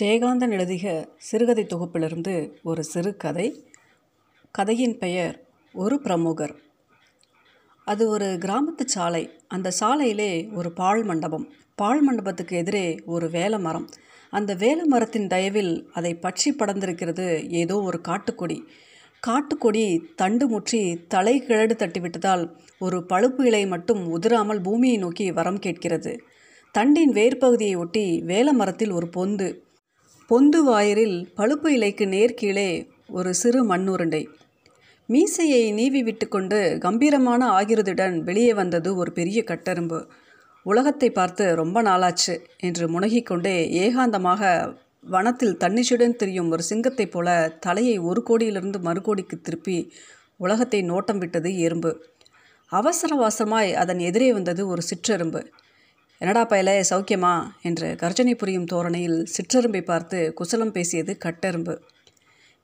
ஜெயகாந்தன் எழுதிய சிறுகதை தொகுப்பிலிருந்து ஒரு சிறு கதை. கதையின் பெயர் ஒரு பிரமுகர். அது ஒரு கிராமத்து சாலை. அந்த சாலையிலே ஒரு பால் மண்டபம். பால் மண்டபத்துக்கு எதிரே ஒரு வேல மரம் அந்த வேல மரத்தின் தயவில் அதை பற்றி படர்ந்திருக்கிறது ஏதோ ஒரு காட்டுக்கொடி. காட்டுக்கொடி தண்டு முற்றி தலை கிழடு தட்டிவிட்டதால் ஒரு பழுப்பு இலை மட்டும் உதிராமல் பூமியை நோக்கி வரம் கேட்கிறது. தண்டின் வேர்பகுதியை ஒட்டி வேல மரத்தில் ஒரு பொந்து. பொந்து வாயிலில் பழுப்பு இலைக்கு நேர்கீழே ஒரு சிறு மண்ணுருண்டை. மீசையை நீவி விட்டுக்கொண்டு கம்பீரமான ஆகிருதுடன் வெளியே வந்தது ஒரு பெரிய கட்டெரும்பு. உலகத்தை பார்த்து ரொம்ப நாளாச்சு என்று முனகிக்கொண்டே ஏகாந்தமாக வனத்தில் தன்னிச்சுடன் திரியும் ஒரு சிங்கத்தைப் போல தலையை ஒரு கோடியிலிருந்து மறுகோடிக்கு திருப்பி உலகத்தை நோட்டம் விட்டது எறும்பு. அவசர அவசரமாய் அதன் எதிரே வந்தது ஒரு சிற்றெரும்பு என்னடா பயலே சௌக்கியமா? என்று கர்ஜனை புரியும் தோரணையில் சிற்றெரும்பை பார்த்து குசலம் பேசியது கட்டெரும்பு.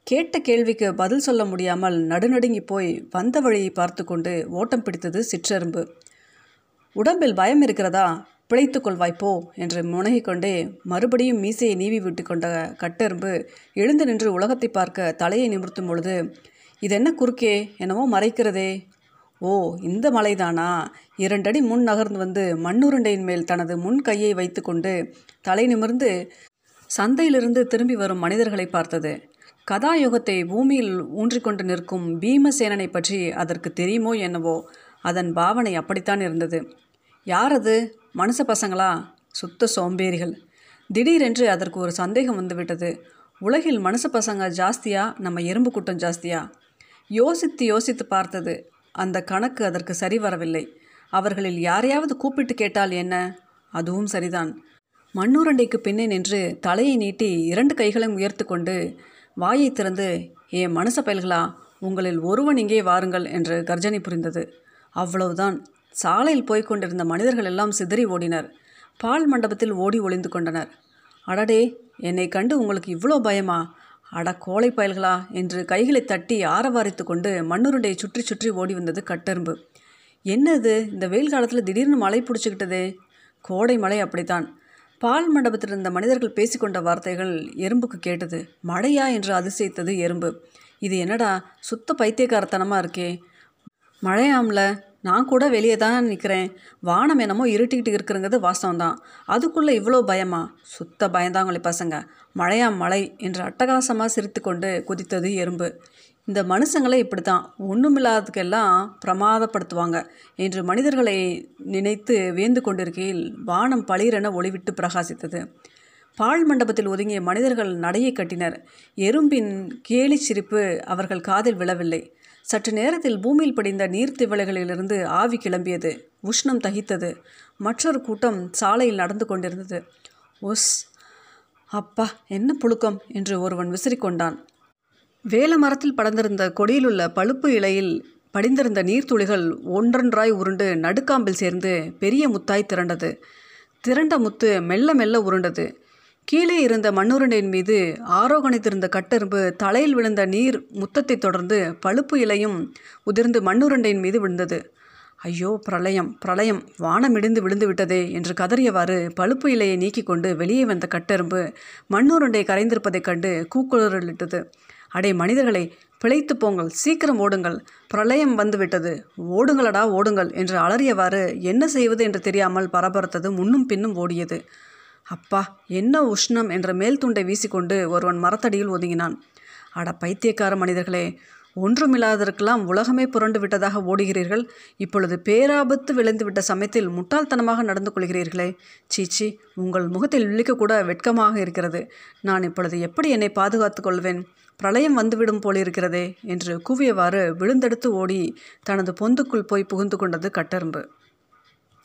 கேட்ட கேள்விக்கு பதில் சொல்ல முடியாமல் நடுநடுங்கி போய் வந்த வழியை பார்த்து கொண்டு ஓட்டம் பிடித்தது சிற்றெரும்பு. உடம்பில் பயம் இருக்கிறதா? பிழைத்து கொள்வாய்ப்போ என்று முனகிக்கொண்டே மறுபடியும் மீசையை நீவி விட்டு கொண்ட கட்டெரும்பு எழுந்து நின்று உலகத்தை பார்க்க தலையை நிமிர்த்தும் பொழுது இதென்ன குறுக்கே? என்னவோ மறைக்கிறதே ஓ இந்த மலைதானா? இரண்டடி முன் நகர்ந்து வந்து மண்ணுருண்டையின் மேல் தனது முன் கையை வைத்துக்கொண்டு தலை நிமிர்ந்து சந்தையிலிருந்து திரும்பி வரும் மனிதர்களை பார்த்தது. கதாயுகத்தை பூமியில் ஊன்றிக்கொண்டு நிற்கும் பீமசேனனை பற்றி அதற்கு தெரியுமோ என்னவோ அதன் பாவனை அப்படித்தான் இருந்தது. யார் அது? மனுஷ பசங்களா? சுத்த சோம்பேறிகள். திடீரென்று அதற்கு ஒரு சந்தேகம் வந்துவிட்டது. உலகில் மனுஷ பசங்க ஜாஸ்தியா? நம்ம எறும்பு கூட்டம் ஜாஸ்தியா? யோசித்து யோசித்து பார்த்தது. அந்த கணக்கு அதற்கு சரி வரவில்லை. அவர்களில் யாரையாவது கூப்பிட்டு கேட்டால் என்ன? அதுவும் சரிதான். மண்ணுரண்டைக்கு பின்னே நின்று தலையை நீட்டி இரண்டு கைகளையும் உயர்த்து கொண்டு வாயை திறந்து ஏ மனுஷ பயல்களா உங்களில் ஒருவன் இங்கே வாருங்கள் என்று கர்ஜனை புரிந்தது. அவ்வளவுதான். சாலையில் போய்க் கொண்டிருந்த மனிதர்கள் எல்லாம் சிதறி ஓடினர். பால் மண்டபத்தில் ஓடி ஒளிந்து கொண்டனர். அடடே என்னை கண்டு உங்களுக்கு இவ்வளோ பயமா? அட கோழை பயல்களா என்று கைகளை தட்டி ஆரவாரித்து கொண்டு மண்ணுருண்டையை சுற்றி சுற்றி ஓடி வந்தது கட்டெரும்பு. என்னது இந்த வெயில் காலத்தில் திடீர்னு மழை பிடிச்சிக்கிட்டதே? கோடை மழை அப்படித்தான். பால் மண்டபத்தில் இருந்த மனிதர்கள் பேசிக்கொண்ட வார்த்தைகள் எறும்புக்கு கேட்டது. மழையா என்று அதிசயித்தது எறும்பு. இது என்னடா சுத்த பைத்தியக்காரத்தனமாக இருக்கே? மழையாம்ல. நான் கூட வெளியே தான் நிற்கிறேன் வானம் என்னமோ இருட்டிக்கிட்டு இருக்கிறங்கிறது வாசம் தான் அதுக்குள்ளே இவ்வளோ பயமா? சுத்த பயந்தாங்களே பசங்க. மழையாம் மழை என்று அட்டகாசமாக சிரித்து கொண்டு குதித்தது எறும்பு. இந்த மனுஷங்களே இப்படி தான் ஒன்றுமில்லாததுக்கெல்லாம் பிரமாதப்படுத்துவாங்க என்று மனிதர்களை நினைத்து வியந்து கொண்டிருக்கையில் வானம் பளிரென ஒளிவிட்டு பிரகாசித்தது. பால் மண்டபத்தில் ஒதுங்கிய மனிதர்கள் நடையை கட்டினர். எறும்பின் கேலி சிரிப்பு அவர்கள் காதில் விழவில்லை. சற்று நேரத்தில் பூமியில் படிந்த நீர்த்திவளைகளிலிருந்து ஆவி கிளம்பியது. உஷ்ணம் தகித்தது. மற்றொரு கூட்டம் சாலையில் நடந்து கொண்டிருந்தது. ஒஸ் அப்பா என்ன புழுக்கம்? என்று ஒருவன் விசிறிக்கொண்டான். வேல மரத்தில் படர்ந்திருந்த கொடியிலுள்ள பழுப்பு இலையில் படிந்திருந்த நீர்த்துளிகள் ஒன்றொன்றாய் உருண்டு நடுக்காம்பில் சேர்ந்து பெரிய முத்தாய் திரண்டது. திரண்ட முத்து மெல்ல மெல்ல உருண்டது. கீழே இருந்த மண்ணுருண்டையின் மீது ஆரோகணித்திருந்த கட்டெரும்பு தலையில் விழுந்த நீர் முத்தத்தை தொடர்ந்து பழுப்பு இலையும் உதிர்ந்து மண்ணுருண்டையின் மீது விழுந்தது. ஐயோ பிரளயம் பிரளயம் வானம் இடிந்து விழுந்து விட்டதே என்று கதறியவாறு பழுப்பு இலையை நீக்கி கொண்டு வெளியே வந்த கட்டெரும்பு மண்ணுருண்டை கரைந்திருப்பதைக் கண்டு கூக்குரலிட்டது. அடே மனிதர்களை பிழைத்து போங்கள் சீக்கிரம் ஓடுங்கள். பிரளயம் வந்துவிட்டது. ஓடுங்களடா ஓடுங்கள் என்று அலறியவாறு என்ன செய்வது என்று தெரியாமல் பரபரத்தது முன்னும் பின்னும் ஓடியது. அப்பா என்ன உஷ்ணம் என்ற மேல் துண்டை வீசிக்கொண்டு ஒருவன் மரத்தடியில் ஒதுங்கினான். அட பைத்தியக்கார மனிதர்களே ஒன்றுமில்லாததற்கெல்லாம் உலகமே புரண்டு விட்டதாக ஓடுகிறீர்கள். இப்பொழுது பேராபத்து விளைந்துவிட்ட சமயத்தில் முட்டாள்தனமாக நடந்து கொள்கிறீர்களே. சீச்சி உங்கள் முகத்தில் விழிக்கக்கூட வெட்கமாக இருக்கிறது. நான் இப்பொழுது எப்படி என்னை பாதுகாத்து கொள்வேன்? பிரளயம் வந்துவிடும் போலிருக்கிறதே என்று கூவியவாறு விழுந்தெடுத்து ஓடி தனது பொந்துக்குள் போய் புகுந்து கொண்டது கட்டெரும்பு.